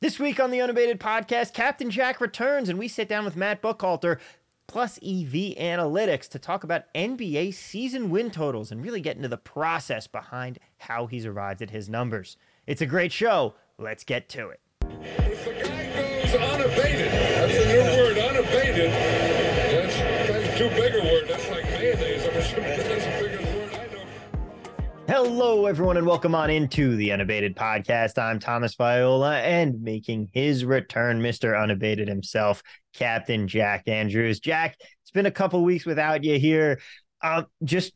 This week on the Unabated podcast, Captain Jack returns and we sit down with Matt Buchalter plus EV Analytics to talk about NBA season win totals and really get into the process behind how he's arrived at his numbers. It's a great show. Let's get to it. If the guy goes unabated, that's a new word, unabated. That's, that's too big a word. That's like mayonnaise. Hello, everyone, and welcome on into the Unabated podcast. I'm Thomas Viola, and making his return, Mr. Unabated himself, Captain Jack Andrews. Jack, it's been a couple weeks without you here. Uh, just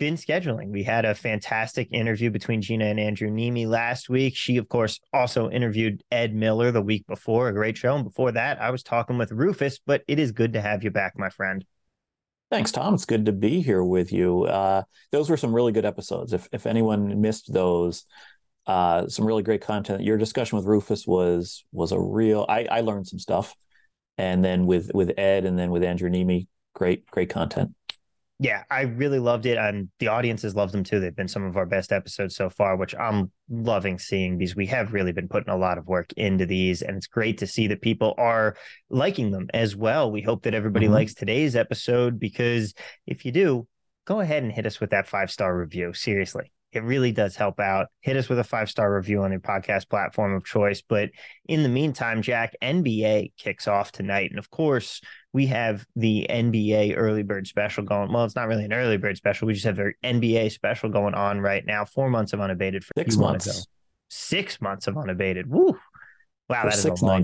been scheduling. We had a fantastic interview between Gina and Andrew Nemi last week. She, of course, also interviewed Ed Miller the week before, a great show. And before that, I was talking with Rufus, but it is good to have you back, my friend. Thanks, Tom. It's good to be here with you. Uh, those were some really good episodes. If if anyone missed those, uh, some really great content. Your discussion with Rufus was was a real. I, I learned some stuff, and then with with Ed, and then with Andrew Nemi, great great content. Yeah, I really loved it, and the audiences loved them too. They've been some of our best episodes so far, which I'm loving seeing because we have really been putting a lot of work into these, and it's great to see that people are liking them as well. We hope that everybody Mhm. likes today's episode because if you do, go ahead and hit us with that five star review. Seriously, it really does help out. Hit us with a five star review on your podcast platform of choice. But in the meantime, Jack, NBA kicks off tonight, and of course we have the NBA early bird special going. Well, it's not really an early bird special. We just have an NBA special going on right now. Four months of unabated for Six months. Six months of unabated. Woo! Wow, For that is a long.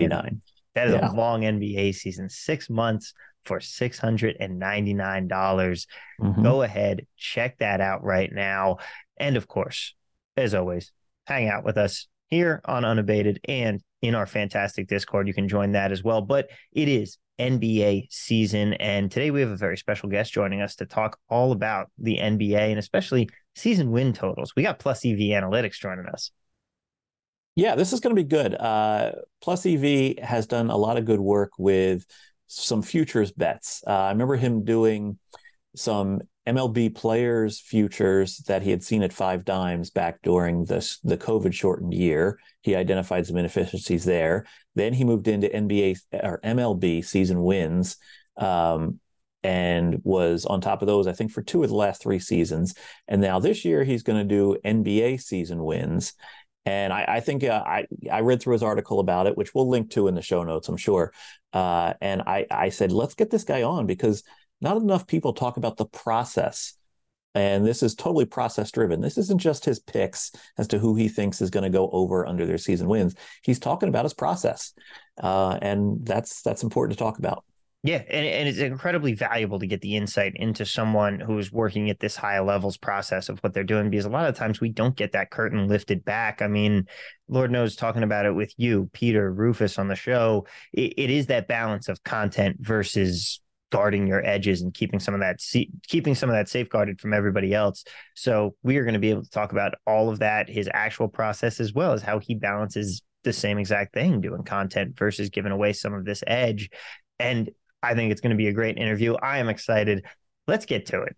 That is Yeah. a long NBA season. Six months for six hundred and ninety nine dollars. Mm-hmm. Go ahead, check that out right now. And of course, as always, hang out with us here on Unabated and in our fantastic Discord. You can join that as well. But it is NBA season. And today we have a very special guest joining us to talk all about the NBA and especially season win totals. We got Plus EV Analytics joining us. Yeah, this is going to be good. Uh, Plus EV has done a lot of good work with some futures bets. Uh, I remember him doing some MLB players futures that he had seen at five dimes back during this the COVID shortened year. He identified some inefficiencies there. Then he moved into NBA or MLB season wins. Um, and was on top of those, I think, for two of the last three seasons. And now this year, he's going to do NBA season wins. And I, I think uh, I I read through his article about it, which we'll link to in the show notes, I'm sure. Uh, and I I said, let's get this guy on because not enough people talk about the process. And this is totally process driven. This isn't just his picks as to who he thinks is going to go over under their season wins. He's talking about his process, uh, and that's that's important to talk about. Yeah, and, and it's incredibly valuable to get the insight into someone who's working at this high levels process of what they're doing because a lot of times we don't get that curtain lifted back. I mean, Lord knows, talking about it with you, Peter, Rufus on the show, it, it is that balance of content versus guarding your edges and keeping some of that keeping some of that safeguarded from everybody else. So we are going to be able to talk about all of that, his actual process as well as how he balances the same exact thing, doing content versus giving away some of this edge. And I think it's going to be a great interview. I am excited. Let's get to it.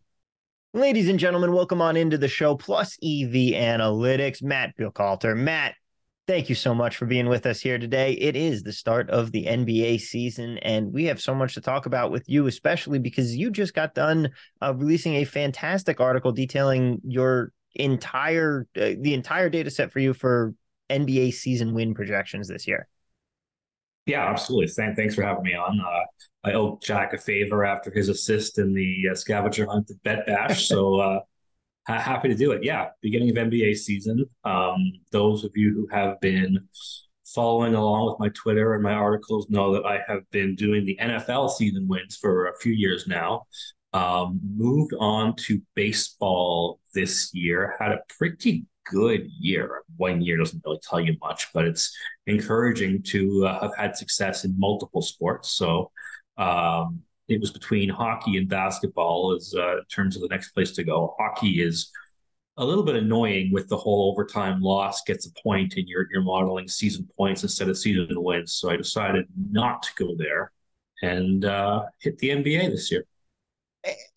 Ladies and gentlemen, welcome on into the show, Plus EV Analytics, Matt Buchalter. Matt, thank you so much for being with us here today. It is the start of the NBA season, and we have so much to talk about with you, especially because you just got done uh, releasing a fantastic article detailing your entire uh, the entire data set for you for NBA season win projections this year. Yeah, absolutely. Sam, Thanks for having me on. Uh, I owe Jack a favor after his assist in the uh, scavenger hunt at Bet Bash, so uh, happy to do it. Yeah, beginning of NBA season. Um, those of you who have been following along with my Twitter and my articles know that I have been doing the NFL season wins for a few years now. Um, moved on to baseball this year. Had a pretty good year. One year doesn't really tell you much, but it's encouraging to uh, have had success in multiple sports. So um, it was between hockey and basketball as uh, in terms of the next place to go. Hockey is a little bit annoying with the whole overtime loss gets a point and you're you're modeling season points instead of season wins. So I decided not to go there and uh, hit the NBA this year.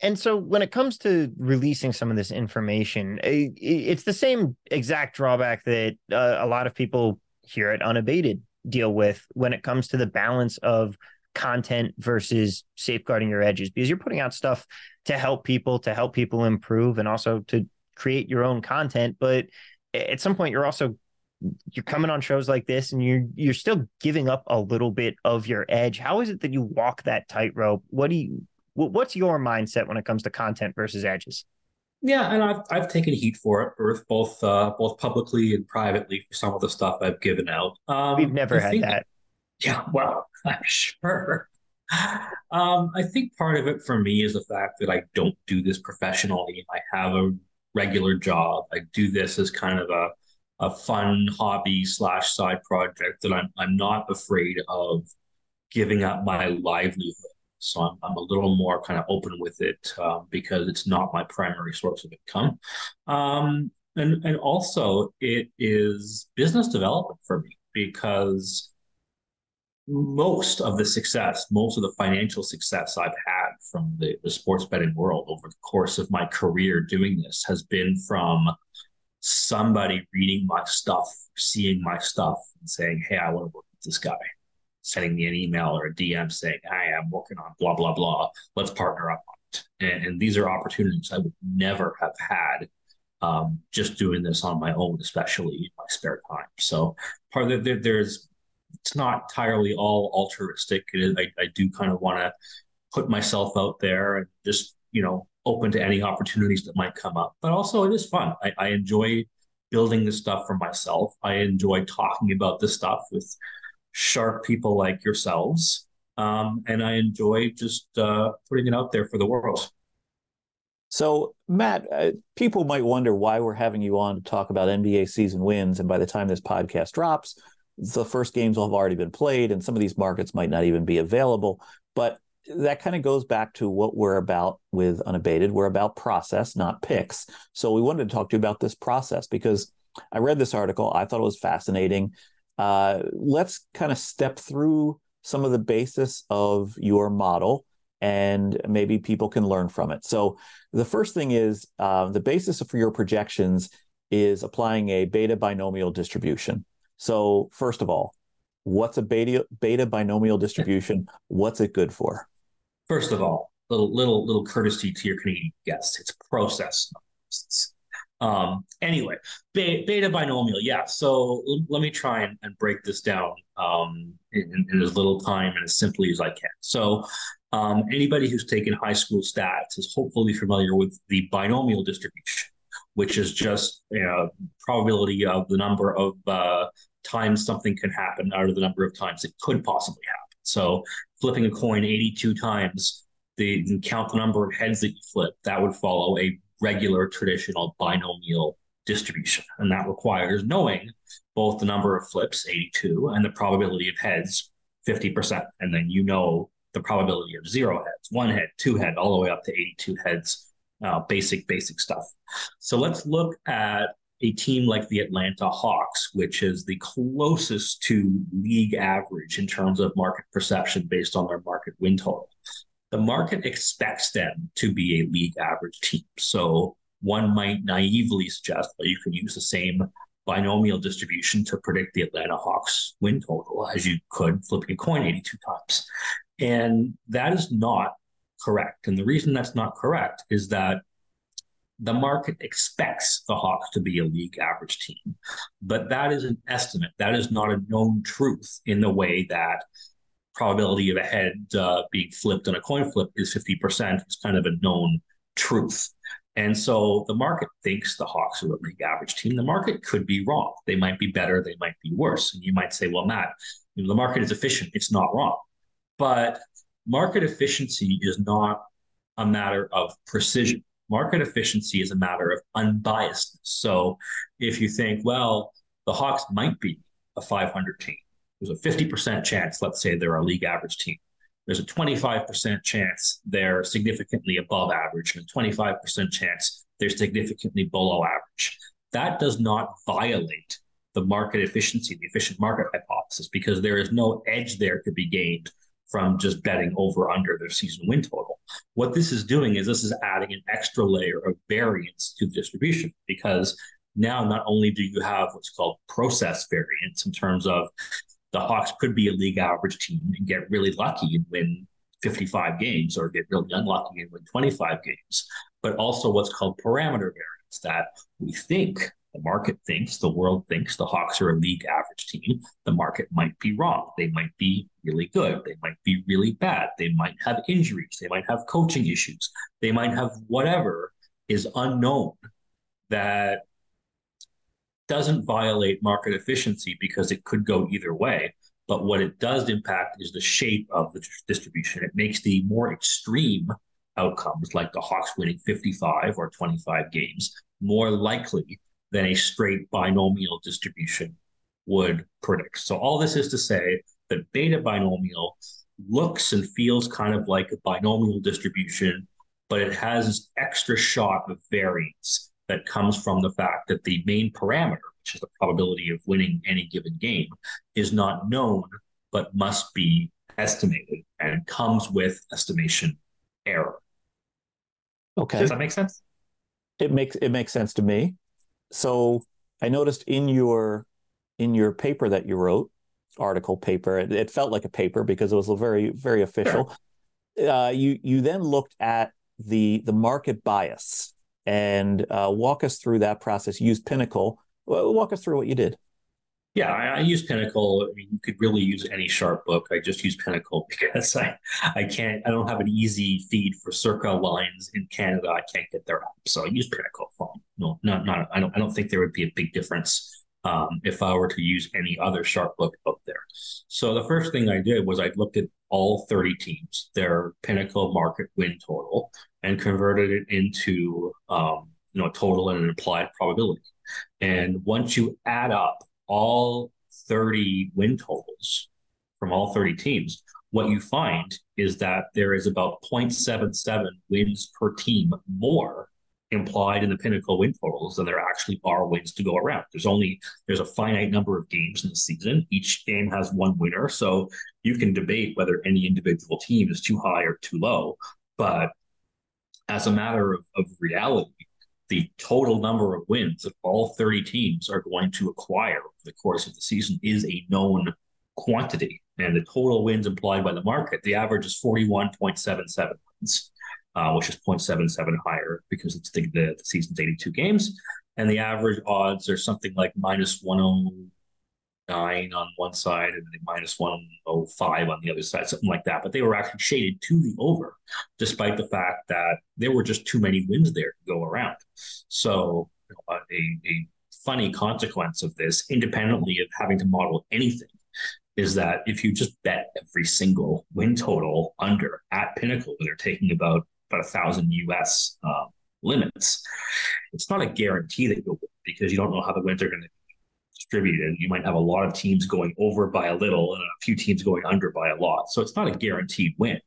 And so when it comes to releasing some of this information, it's the same exact drawback that uh, a lot of people here at Unabated deal with when it comes to the balance of content versus safeguarding your edges because you're putting out stuff to help people to help people improve and also to create your own content but at some point you're also you're coming on shows like this and you're you're still giving up a little bit of your edge how is it that you walk that tightrope what do you what's your mindset when it comes to content versus edges yeah, and I've I've taken heat for it, both uh, both publicly and privately for some of the stuff I've given out. Um, We've never I had think, that. Yeah, well, I'm sure. Um, I think part of it for me is the fact that I don't do this professionally. I have a regular job. I do this as kind of a a fun hobby slash side project that I'm I'm not afraid of giving up my livelihood so I'm, I'm a little more kind of open with it uh, because it's not my primary source of income. Um, and, and also, it is business development for me because most of the success, most of the financial success I've had from the, the sports betting world over the course of my career doing this has been from somebody reading my stuff, seeing my stuff, and saying, Hey, I want to work with this guy sending me an email or a DM saying, "Hi, I'm working on blah blah blah. Let's partner up on it." And, and these are opportunities I would never have had um, just doing this on my own, especially in my spare time. So part of the, there's it's not entirely all altruistic. I, I do kind of want to put myself out there and just you know open to any opportunities that might come up. But also it is fun. I, I enjoy building this stuff for myself. I enjoy talking about this stuff with sharp people like yourselves. Um, and I enjoy just uh, putting it out there for the world. So, Matt, uh, people might wonder why we're having you on to talk about NBA season wins. And by the time this podcast drops, the first games will have already been played, and some of these markets might not even be available. But that kind of goes back to what we're about with Unabated. We're about process, not picks. So, we wanted to talk to you about this process because I read this article. I thought it was fascinating. Uh, let's kind of step through some of the basis of your model and maybe people can learn from it. So, the first thing is uh, the basis for your projections is applying a beta binomial distribution. So, first of all, what's a beta, beta binomial distribution? What's it good for? First of all, little little little courtesy to your Canadian guests. It's process. Um, anyway, beta binomial, yeah. So l- let me try and, and break this down um, in, in, as little time and as simply as I can. So um, anybody who's taken high school stats is hopefully familiar with the binomial distribution, which is just you know, probability of the number of uh, times something can happen out of the number of times it could possibly happen. So flipping a coin 82 times, the, count the number of heads that you flip, that would follow a regular traditional binomial distribution. And that requires knowing both the number of flips, 82, and the probability of heads, 50%. And then you know the probability of zero heads, one head, two head, all the way up to 82 heads, uh, basic, basic stuff. So let's look at a team like the Atlanta Hawks, which is the closest to league average in terms of market perception based on their market win total the market expects them to be a league average team. So one might naively suggest that you can use the same binomial distribution to predict the Atlanta Hawks win total as you could flipping a coin 82 times. And that is not correct. And the reason that's not correct is that the market expects the Hawks to be a league average team, but that is an estimate. That is not a known truth in the way that probability of a head uh, being flipped on a coin flip is 50% is kind of a known truth. And so the market thinks the Hawks are a league average team. The market could be wrong. They might be better, they might be worse. And you might say, well, Matt, you know, the market is efficient. It's not wrong. But market efficiency is not a matter of precision. Market efficiency is a matter of unbiasedness. So if you think, well, the Hawks might be a 500 team, there's a 50% chance, let's say they're a league average team. There's a 25% chance they're significantly above average and a 25% chance they're significantly below average. That does not violate the market efficiency, the efficient market hypothesis, because there is no edge there to be gained from just betting over under their season win total. What this is doing is this is adding an extra layer of variance to the distribution because now not only do you have what's called process variance in terms of the Hawks could be a league average team and get really lucky and win 55 games or get really unlucky and win 25 games, but also what's called parameter variance that we think the market thinks, the world thinks the Hawks are a league average team. The market might be wrong. They might be really good. They might be really bad. They might have injuries. They might have coaching issues. They might have whatever is unknown that doesn't violate market efficiency because it could go either way. But what it does impact is the shape of the distribution. It makes the more extreme outcomes, like the Hawks winning 55 or 25 games, more likely than a straight binomial distribution would predict. So, all this is to say that beta binomial looks and feels kind of like a binomial distribution, but it has this extra shot of variance that comes from the fact that the main parameter, which is the probability of winning any given game, is not known but must be estimated and comes with estimation error. Okay. Does that make sense? It makes it makes sense to me. So I noticed in your in your paper that you wrote, article paper, it, it felt like a paper because it was very very official. Sure. Uh, you you then looked at the the market bias and uh, walk us through that process. Use Pinnacle. Walk us through what you did. Yeah, I, I, use Pinnacle. I mean, you could really use any sharp book. I just use Pinnacle because I, I can't. I don't have an easy feed for Circa lines in Canada. I can't get their app, so I use Pinnacle. No, not not. I don't. I don't think there would be a big difference um, if I were to use any other sharp book out there. So the first thing I did was I looked at all 30 teams, their Pinnacle market win total, and converted it into um, you know total and an implied probability. And once you add up all 30 win totals from all 30 teams, what you find is that there is about 0.77 wins per team more implied in the pinnacle win totals than there actually are wins to go around. There's only there's a finite number of games in the season. Each game has one winner, so you can debate whether any individual team is too high or too low. But as a matter of, of reality, the total number of wins that all 30 teams are going to acquire over the course of the season is a known quantity. And the total wins implied by the market, the average is 41.77 wins, uh, which is 0.77 higher because it's the, the, the season's 82 games. And the average odds are something like minus 109 on one side and then minus 105 on the other side, something like that. But they were actually shaded to the over, despite the fact that there were just too many wins there to go around. So, a, a funny consequence of this, independently of having to model anything, is that if you just bet every single win total under at Pinnacle, where they're taking about about a thousand US um, limits, it's not a guarantee that you'll win because you don't know how the wins are going to distributed. You might have a lot of teams going over by a little and a few teams going under by a lot. So it's not a guaranteed win,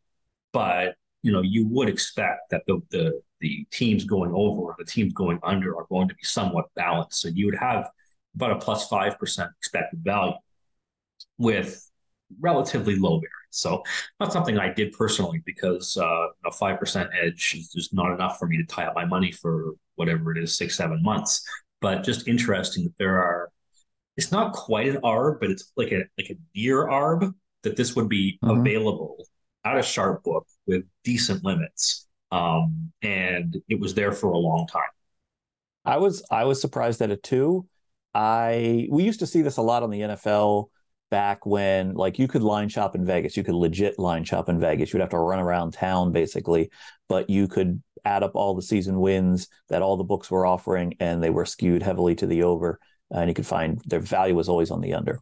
but you know you would expect that the the the teams going over or the teams going under are going to be somewhat balanced. So you would have about a plus 5% expected value with relatively low variance. So not something I did personally because uh, a 5% edge is just not enough for me to tie up my money for whatever it is, six, seven months. But just interesting that there are, it's not quite an ARB, but it's like a like a near ARB that this would be mm-hmm. available at a sharp book with decent limits um, and it was there for a long time. I was I was surprised at it too. I we used to see this a lot on the NFL back when like you could line shop in Vegas, you could legit line shop in Vegas. You'd have to run around town basically, but you could add up all the season wins that all the books were offering, and they were skewed heavily to the over, and you could find their value was always on the under.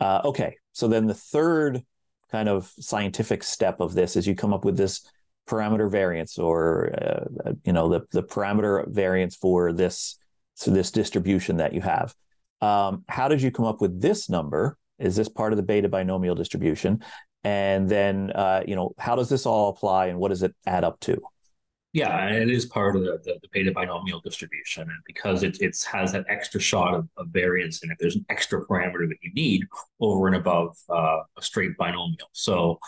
Uh, okay, so then the third kind of scientific step of this is you come up with this parameter variance or uh, you know the, the parameter variance for this so this distribution that you have. Um, how did you come up with this number? Is this part of the beta binomial distribution? And then uh, you know how does this all apply and what does it add up to yeah it is part of the, the, the beta binomial distribution and because it it's, has that extra shot of, of, variance in it there's an extra parameter that you need over and above uh, a straight binomial so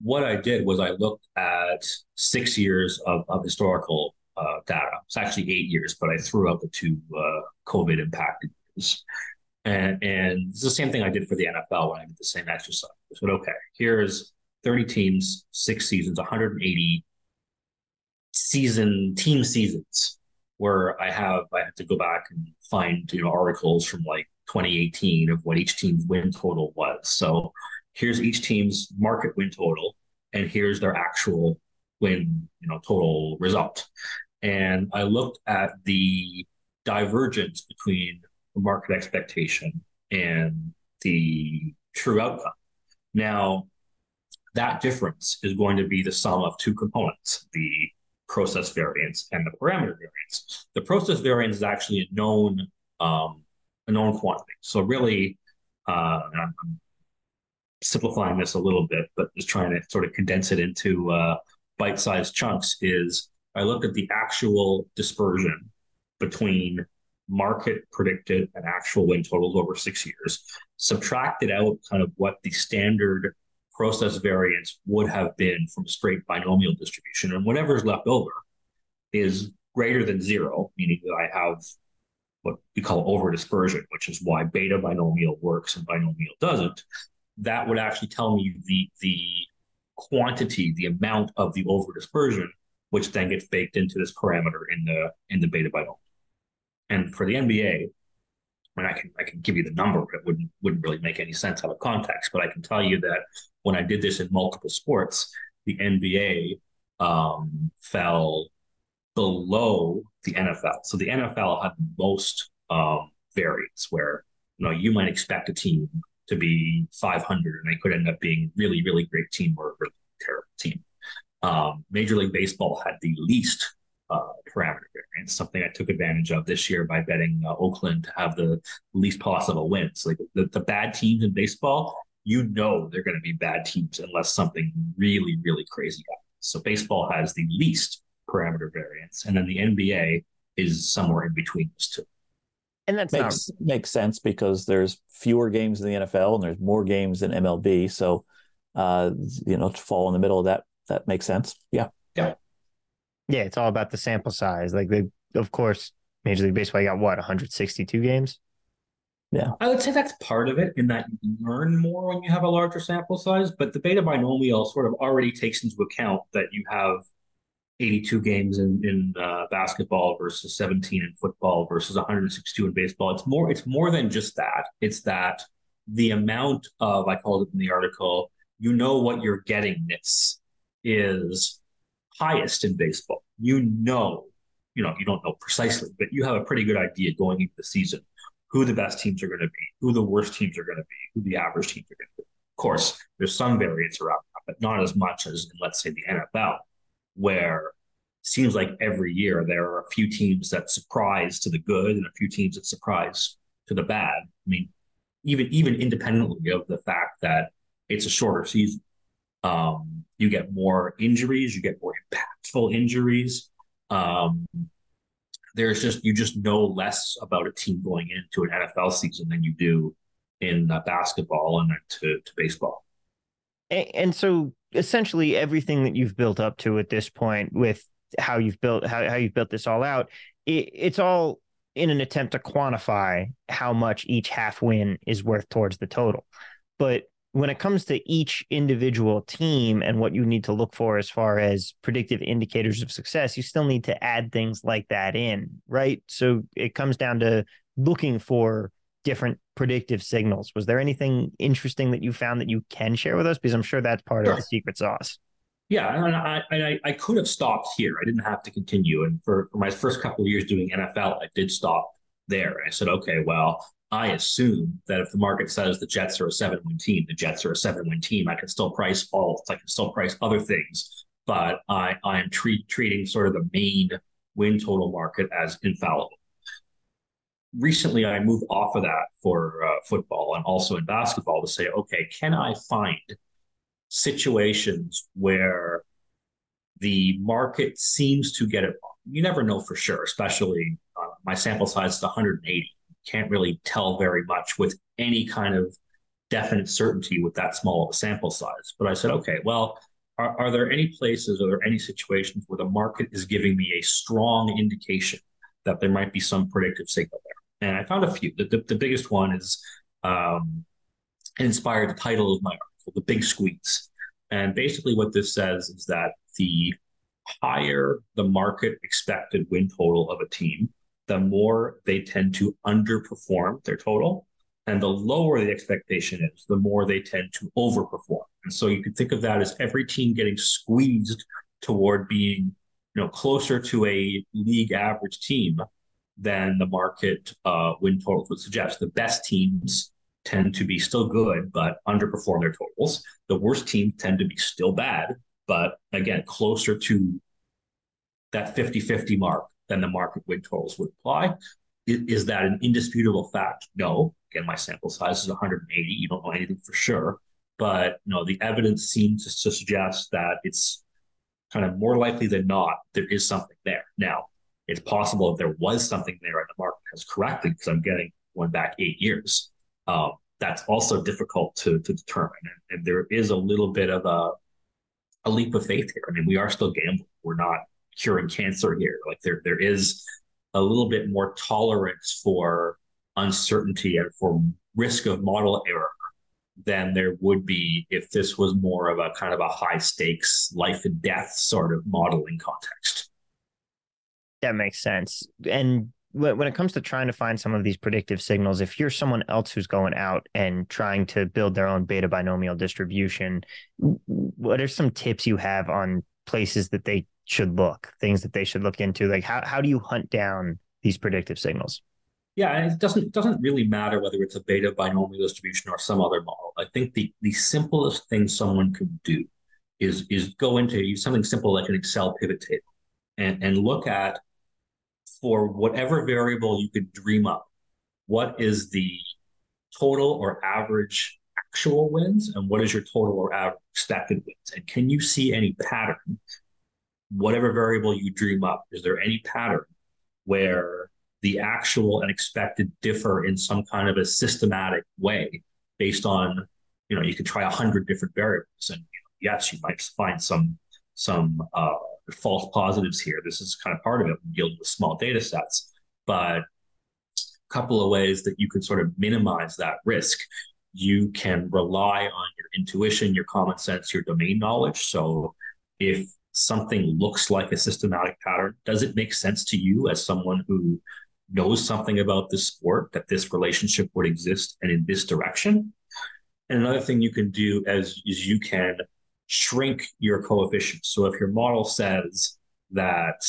what I did was I looked at six years of, of historical uh, data. It's actually eight years, but I threw out the two uh, COVID impacted years. And, and it's the same thing I did for the NFL when I did the same exercise. I said, okay, here's 30 teams, six seasons, 180 season team seasons where I have I have to go back and find you know articles from like 2018 of what each team's win total was. So here's each team's market win total, and here's their actual win you know total result. And I looked at the divergence between the market expectation and the true outcome. Now, that difference is going to be the sum of two components the process variance and the parameter variance. The process variance is actually a known um, a known quantity. So really, uh, I'm simplifying this a little bit, but just trying to sort of condense it into uh, bite-sized chunks. Is I look at the actual dispersion between market predicted and actual win totals over six years, subtracted out kind of what the standard process variance would have been from a straight binomial distribution. And whatever is left over is greater than zero, meaning that I have what we call overdispersion, which is why beta binomial works and binomial doesn't. That would actually tell me the the quantity, the amount of the overdispersion, which then gets baked into this parameter in the in the beta binomial. And for the NBA, I mean, I can I can give you the number, but it wouldn't wouldn't really make any sense out of context. But I can tell you that when I did this in multiple sports, the NBA um, fell below the NFL. So the NFL had the most um, variance, where you know you might expect a team to be 500, and they could end up being really really great team or a really terrible team. Um, Major League Baseball had the least uh, parameter variance, something I took advantage of this year by betting uh, Oakland to have the least possible wins. Like the, the bad teams in baseball, you know they're going to be bad teams unless something really, really crazy happens. So baseball has the least parameter variance, and then the NBA is somewhere in between those two. And that makes not... makes sense because there's fewer games in the NFL and there's more games in MLB. So, uh, you know, to fall in the middle of that, that makes sense. Yeah. Yeah. Yeah, it's all about the sample size. Like they, of course, Major League Baseball got what 162 games. Yeah, I would say that's part of it in that you learn more when you have a larger sample size. But the beta binomial sort of already takes into account that you have 82 games in in uh, basketball versus 17 in football versus 162 in baseball. It's more. It's more than just that. It's that the amount of I called it in the article. You know what you're getting. This is highest in baseball. You know, you know, you don't know precisely, but you have a pretty good idea going into the season who the best teams are going to be, who the worst teams are going to be, who the average teams are going to be. Of course, there's some variance around that, but not as much as in, let's say, the NFL, where seems like every year there are a few teams that surprise to the good and a few teams that surprise to the bad. I mean, even even independently of the fact that it's a shorter season, um, you get more injuries, you get more impactful injuries. Um, there's just you just know less about a team going into an NFL season than you do in uh, basketball and to, to baseball. And, so essentially everything that you've built up to at this point with how you've built how, how you've built this all out, it, it's all in an attempt to quantify how much each half win is worth towards the total. But when it comes to each individual team and what you need to look for as far as predictive indicators of success, you still need to add things like that in, right? So it comes down to looking for different predictive signals. Was there anything interesting that you found that you can share with us? Because I'm sure that's part sure. of the secret sauce. Yeah, and I, I, I could have stopped here. I didn't have to continue. And for, for my first couple of years doing NFL, I did stop there. I said, okay, well, I assume that if the market says the Jets are a seven win team, the Jets are a seven win team. I can still price alts, I can still price other things, but I, I am treat, treating sort of the main win total market as infallible. Recently, I moved off of that for uh, football and also in basketball to say, okay, can I find situations where the market seems to get it wrong? You never know for sure, especially uh, my sample size is 180 can't really tell very much with any kind of definite certainty with that small sample size. But I said, okay, well, are, are there any places, are there any situations where the market is giving me a strong indication that there might be some predictive signal there? And I found a few. The, the, the biggest one is um, inspired the title of my article, The Big Squeeze. And basically, what this says is that the higher the market expected win total of a team, the more they tend to underperform their total. And the lower the expectation is, the more they tend to overperform. And so you can think of that as every team getting squeezed toward being you know, closer to a league average team than the market uh, win totals would suggest. The best teams tend to be still good, but underperform their totals. The worst teams tend to be still bad, but again, closer to that 50 50 mark than the market win totals would apply. Is, is that an indisputable fact? No. Again, my sample size is 180. You don't know anything for sure. But you know, the evidence seems to suggest that it's kind of more likely than not there is something there. Now, it's possible if there was something there and the market has corrected because I'm getting one back eight years. Um, that's also difficult to, to determine. And, and, there is a little bit of a, a leap of faith here. I mean, we are still gambling. We're not curing cancer here. Like there, there is a little bit more tolerance for uncertainty and for risk of model error than there would be if this was more of a kind of a high stakes life and death sort of modeling context. That makes sense. And when it comes to trying to find some of these predictive signals, if you're someone else who's going out and trying to build their own beta binomial distribution, what are some tips you have on places that they should look, things that they should look into? Like how, how do you hunt down these predictive signals? Yeah, and it doesn't doesn't really matter whether it's a beta binomial distribution or some other model. I think the the simplest thing someone could do is is go into something simple like an Excel pivot table and, and look at for whatever variable you could dream up, what is the total or average actual wins and what is your total or average expected wins? And can you see any pattern? Whatever variable you dream up, is there any pattern where the actual and expected differ in some kind of a systematic way based on, you know, you could try a hundred different variables and you know, yes, you might find some some uh, false positives here. This is kind of part of it when dealing with small data sets. But a couple of ways that you can sort of minimize that risk. You can rely on your intuition, your common sense, your domain knowledge. So if something looks like a systematic pattern, does it make sense to you as someone who knows something about this sport that this relationship would exist and in this direction? And another thing you can do as is you can shrink your coefficients. So if your model says that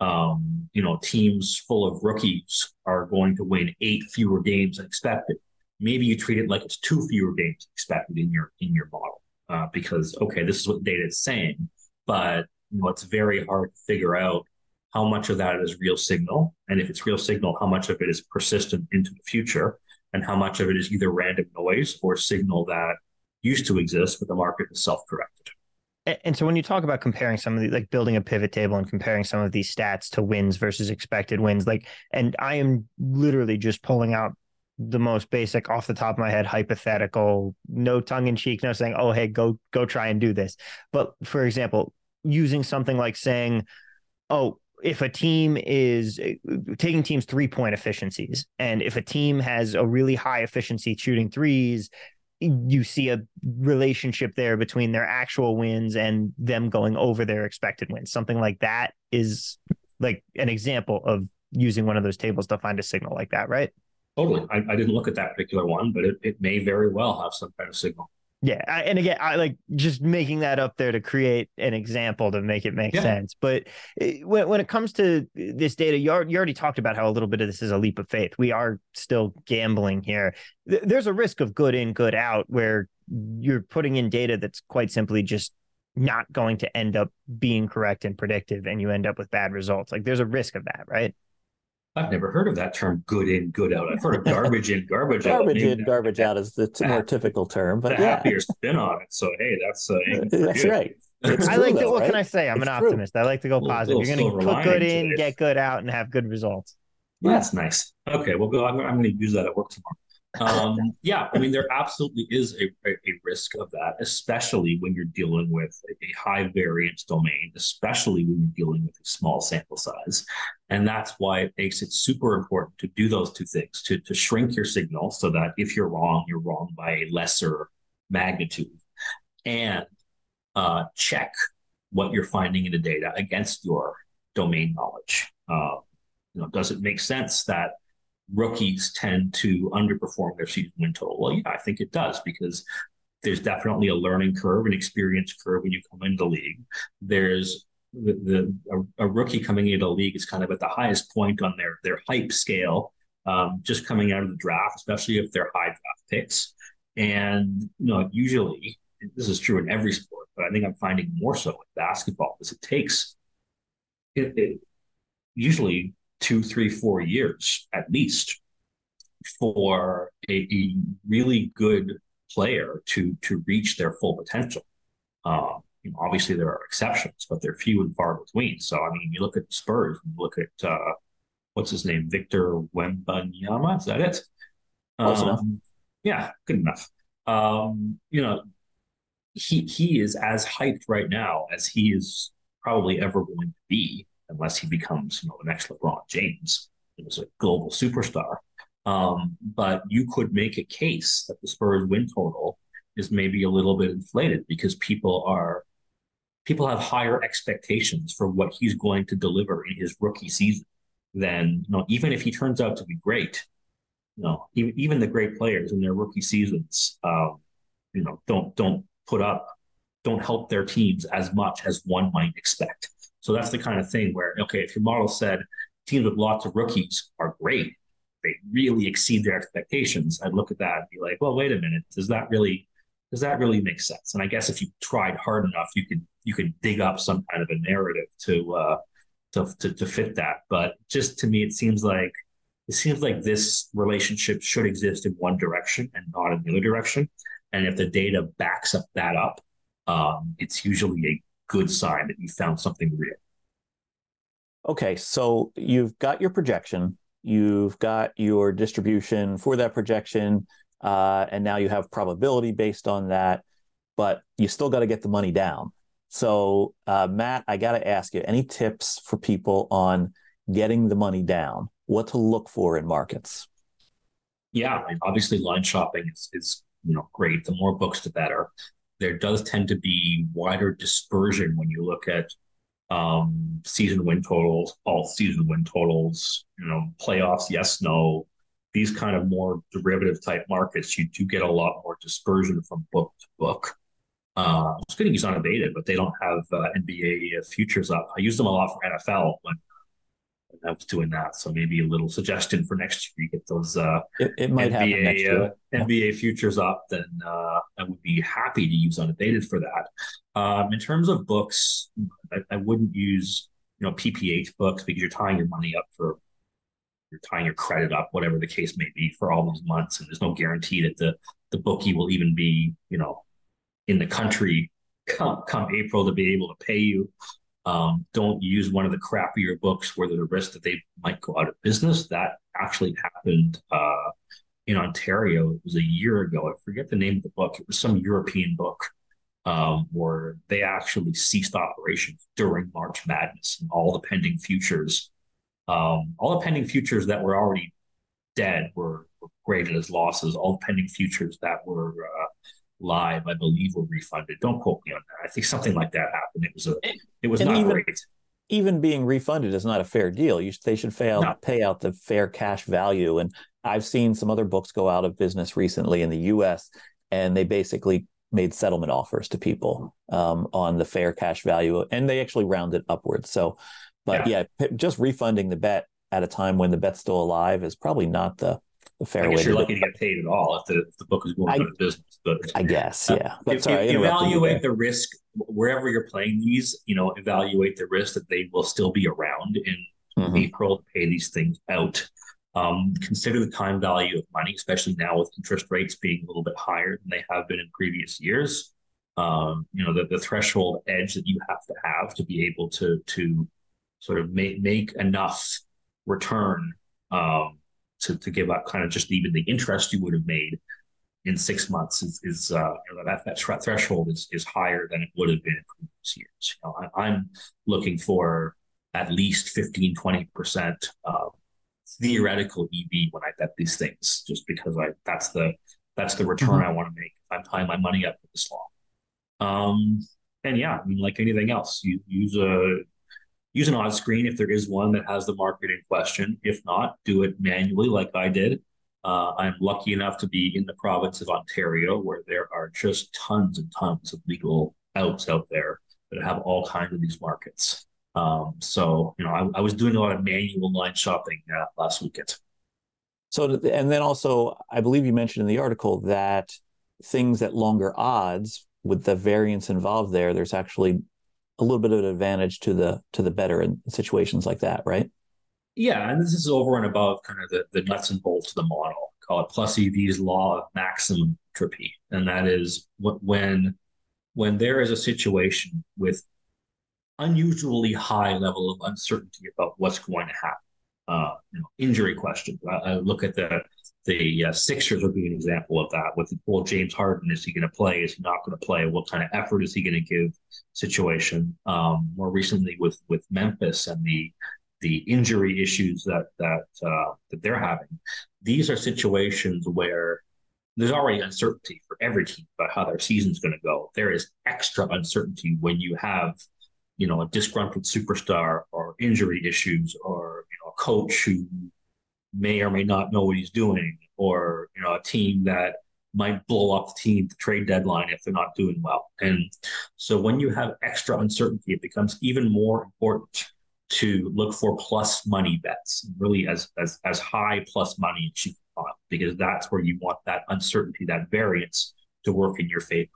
um, you know teams full of rookies are going to win eight fewer games than expected, maybe you treat it like it's two fewer games expected in your in your model uh, because okay, this is what data is saying, but you know it's very hard to figure out how much of that is real signal, and if it's real signal, how much of it is persistent into the future, and how much of it is either random noise or signal that used to exist, but the market is self corrected. And so when you talk about comparing some of the like building a pivot table and comparing some of these stats to wins versus expected wins, like, and I am literally just pulling out the most basic off the top of my head hypothetical, no tongue in cheek, no saying, oh, hey, go, go try and do this. But for example, using something like saying, oh, if a team is taking teams three point efficiencies, and if a team has a really high efficiency shooting threes, you see a relationship there between their actual wins and them going over their expected wins. Something like that is like an example of using one of those tables to find a signal like that, right? Totally. I, I didn't look at that particular one, but it, it may very well have some kind of signal. Yeah, I, and again, I like just making that up there to create an example to make it make yeah. sense. But eh, when, when it comes to this data, you, are, you already talked about how a little bit of this is a leap of faith. We are still gambling here. There's a risk of good in, good out, where you're putting in data that's quite simply just not going to end up being correct and predictive, and you end up with bad results. Like there's a risk of that, right? I've never heard of that term "good in, good out." I've heard of garbage in, garbage, out. Garbage in, garbage out is the t- more typical term, but the yeah. happier spin on it. So hey, that's uh, that's right. It's I like to. What right? can I say? I'm it's an optimist. I like to go positive. You're going to put good in, get good out, and have good results. Yeah. That's nice. Okay, well, go. I'm, I'm going to use that at work tomorrow. Um, yeah, I mean, there absolutely is a, a, risk of that, especially when you're dealing with a high variance domain, especially when you're dealing with a small sample size. And that's why it makes it super important to do those two things to, to shrink your signal so that if you're wrong, you're wrong by a lesser magnitude, and uh, check what you're finding in the data against your domain knowledge. Uh, you know, does it make sense that rookies tend to underperform their season win total? Well, yeah, I think it does because there's definitely a learning curve, an experience curve when you come into the league. There's the, the a, a, rookie coming into the league is kind of at the highest point on their their hype scale, um, just coming out of the draft, especially if they're high draft picks. And you know, usually this is true in every sport, but I think I'm finding more so in basketball because it takes it, it usually two, three, four years at least for a, a really good player to to reach their full potential. Uh, you know, obviously there are exceptions, but they're few and far between. So I mean, you look at the Spurs, you look at uh, what's his name, Victor Wembanyama. Is that it? Um, yeah, good enough. Um, you know, he he is as hyped right now as he is probably ever going to be unless he becomes, you know, the next LeBron James, was a global superstar. Um, but you could make a case that the Spurs win total is maybe a little bit inflated because people are people have higher expectations for what he's going to deliver in his rookie season than you know even if he turns out to be great you know even, even the great players in their rookie seasons um, you know don't don't put up don't help their teams as much as one might expect so that's the kind of thing where, okay, if your model said teams with lots of rookies are great, they really exceed their expectations, I'd look at that and be like, well, wait a minute, does that really does that really make sense? And I guess if you tried hard enough, you could you could dig up some kind of a narrative to uh, to, to to fit that. But just to me, it seems like it seems like this relationship should exist in one direction and not in the other direction. And if the data backs up that up, um, it's usually a good sign that you found something real. Okay, so you've got your projection, you've got your distribution for that projection, uh, and now you have probability based on that, but you still got to get the money down. So, uh, Matt, I got to ask you any tips for people on getting the money down? What to look for in markets? Yeah, I mean, obviously, line shopping is, is you know great. The more books, the better there does tend to be wider dispersion when you look at um, season win totals, all season win totals, you know, playoffs, yes, no, these kind of more derivative type markets, you do get a lot more dispersion from book to book. Uh, I was going to use unabated, but they don't have uh, NBA futures up. I use them a lot for NFL when I was doing that. So maybe a little suggestion for next year. You get those uh, it, it might NBA, next year. Uh, NBA futures up, then uh, I would be happy to use unabated for that. Um, in terms of books, I, I, wouldn't use you know PPH books because you're tying your money up for you're tying your credit up, whatever the case may be, for all those months, and there's no guarantee that the the bookie will even be you know in the country come come April to be able to pay you. Um, don't use one of the crappier books where there's a risk that they might go out of business. That actually happened uh, in Ontario. It was a year ago. I forget the name of the book. It was some European book um, where they actually ceased operations during March Madness and all the pending futures, um, all the pending futures that were already dead were, were graded as losses. All the pending futures that were uh, live, I believe, were refunded. Don't quote me on that. I think something like that happened. It was a, it was and not even, great. Even being refunded is not a fair deal. You, they should fail, no. pay out the fair cash value. And I've seen some other books go out of business recently in the U.S. and they basically made settlement offers to people um, on the fair cash value, and they actually rounded upwards. So, but yeah. yeah, just refunding the bet at a time when the bet's still alive is probably not the a fair I guess you're lucky to get paid at all if the, if the book is going out of business. But I guess, uh, yeah. But if, sorry, evaluate the risk wherever you're playing these. You know, evaluate the risk that they will still be around in mm-hmm. April to pay these things out. Um, consider the time value of money, especially now with interest rates being a little bit higher than they have been in previous years. Um, you know, the, the threshold edge that you have to have to be able to to sort of make make enough return um, to to give up kind of just even the interest you would have made in six months is, is uh, you know, that that threshold is is higher than it would have been in previous years. You know, I, am looking for at least 15, 20 percent uh, theoretical EV when I bet these things, just because I that's the that's the return mm-hmm. I want to make. I'm tying my money up for this long. Um, and yeah, I mean, like anything else, you use a use an odd screen if there is one that has the market in question. If not, do it manually like I did. Uh, I'm lucky enough to be in the province of Ontario, where there are just tons and tons of legal outs out there that have all kinds of these markets. Um, so, you know, I, I, was doing a lot of manual line shopping uh, last weekend. So, and then also, I believe you mentioned in the article that things at longer odds with the variance involved there, there's actually a little bit of an advantage to the to the bettor in situations like that, right? Yeah, and this is over and above kind of the, the nuts and bolts of the model. Call it plus EV's law of maximum entropy, and that is when when there is a situation with unusually high level of uncertainty about what's going to happen. Uh, you know, injury question. I, I, look at the the uh, Sixers would be an example of that. With well, James Harden, is he going to play? Is he not going to play? What kind of effort is he going to give? Situation. Um, more recently with with Memphis and the the injury issues that that uh, that they're having. These are situations where there's already uncertainty for every team about how their season's going to go. There is extra uncertainty when you have, you know, a disgruntled superstar or injury issues or you know a coach who may or may not know what he's doing or you know a team that might blow up the team the trade deadline if they're not doing well. And so when you have extra uncertainty, it becomes even more important to look for plus money bets, really as as as high plus money as you can because that's where you want that uncertainty, that variance to work in your favor.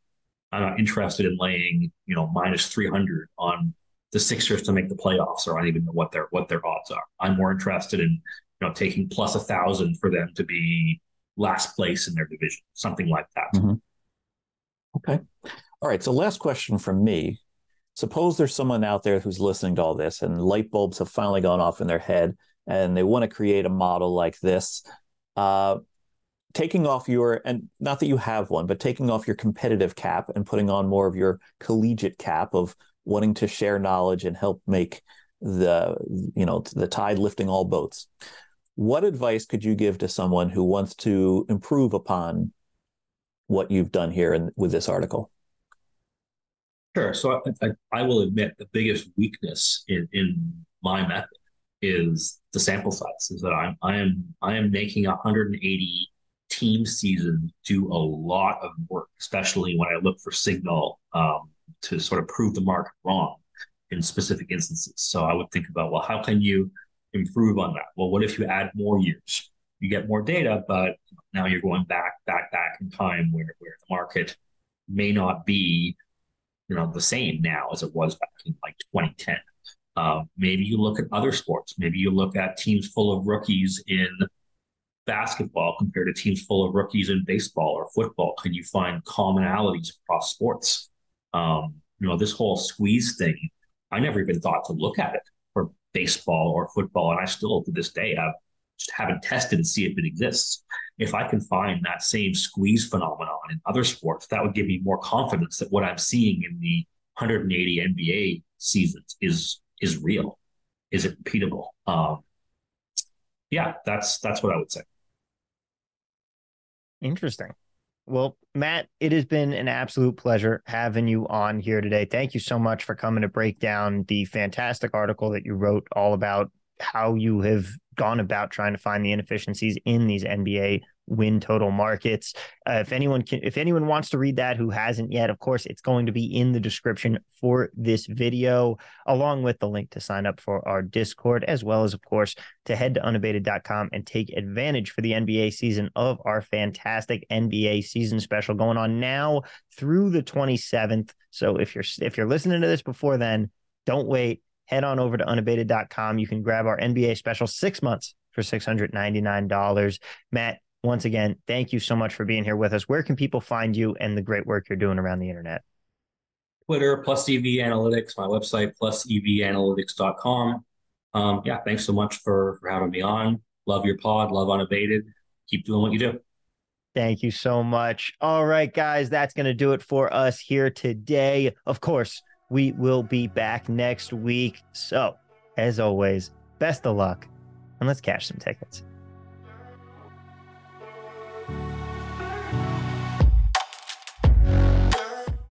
I'm not interested in laying, you know, minus 300 on the Sixers to make the playoffs, or I don't even know what their what their odds are. I'm more interested in, you know, taking plus a thousand for them to be last place in their division, something like that. Mm-hmm. Okay. All right. So last question from me suppose there's someone out there who's listening to all this and light bulbs have finally gone off in their head and they want to create a model like this uh, taking off your and not that you have one but taking off your competitive cap and putting on more of your collegiate cap of wanting to share knowledge and help make the you know the tide lifting all boats what advice could you give to someone who wants to improve upon what you've done here in, with this article Sure. So I, I, I, will admit the biggest weakness in, in my method is the sample size. Is that I'm I am I am making 180 team seasons do a lot of work, especially when I look for signal um, to sort of prove the market wrong in specific instances. So I would think about well, how can you improve on that? Well, what if you add more years? You get more data, but now you're going back, back, back in time where where the market may not be you know the same now as it was back in like 2010. Uh, maybe you look at other sports. Maybe you look at teams full of rookies in basketball compared to teams full of rookies in baseball or football. Can you find commonalities across sports? Um, you know, this whole squeeze thing. I never even thought to look at it baseball or football, and I still to this day have just haven't tested to see if it exists if I can find that same squeeze phenomenon in other sports, that would give me more confidence that what I'm seeing in the 180 NBA seasons is is real. Is it repeatable? Um, yeah, that's that's what I would say. Interesting. Well, Matt, it has been an absolute pleasure having you on here today. Thank you so much for coming to break down the fantastic article that you wrote all about how you have gone about trying to find the inefficiencies in these NBA win total markets. Uh, if anyone can, if anyone wants to read that who hasn't yet, of course, it's going to be in the description for this video, along with the link to sign up for our Discord, as well as, of course, to head to unabated.com and take advantage for the NBA season of our fantastic NBA season special going on now through the 27th. So if you're if you're listening to this before then, don't wait head on over to unabated.com. You can grab our NBA special six months for $699. Matt, once again, thank you so much for being here with us. Where can people find you and the great work you're doing around the internet? Twitter, plus EV Analytics, my website, plus EVAnalytics.com. Um, yeah, thanks so much for, for having me on. Love your pod. Love unabated. Keep doing what you do. Thank you so much. All right, guys, that's going to do it for us here today. Of course, we will be back next week. So, as always, best of luck and let's cash some tickets.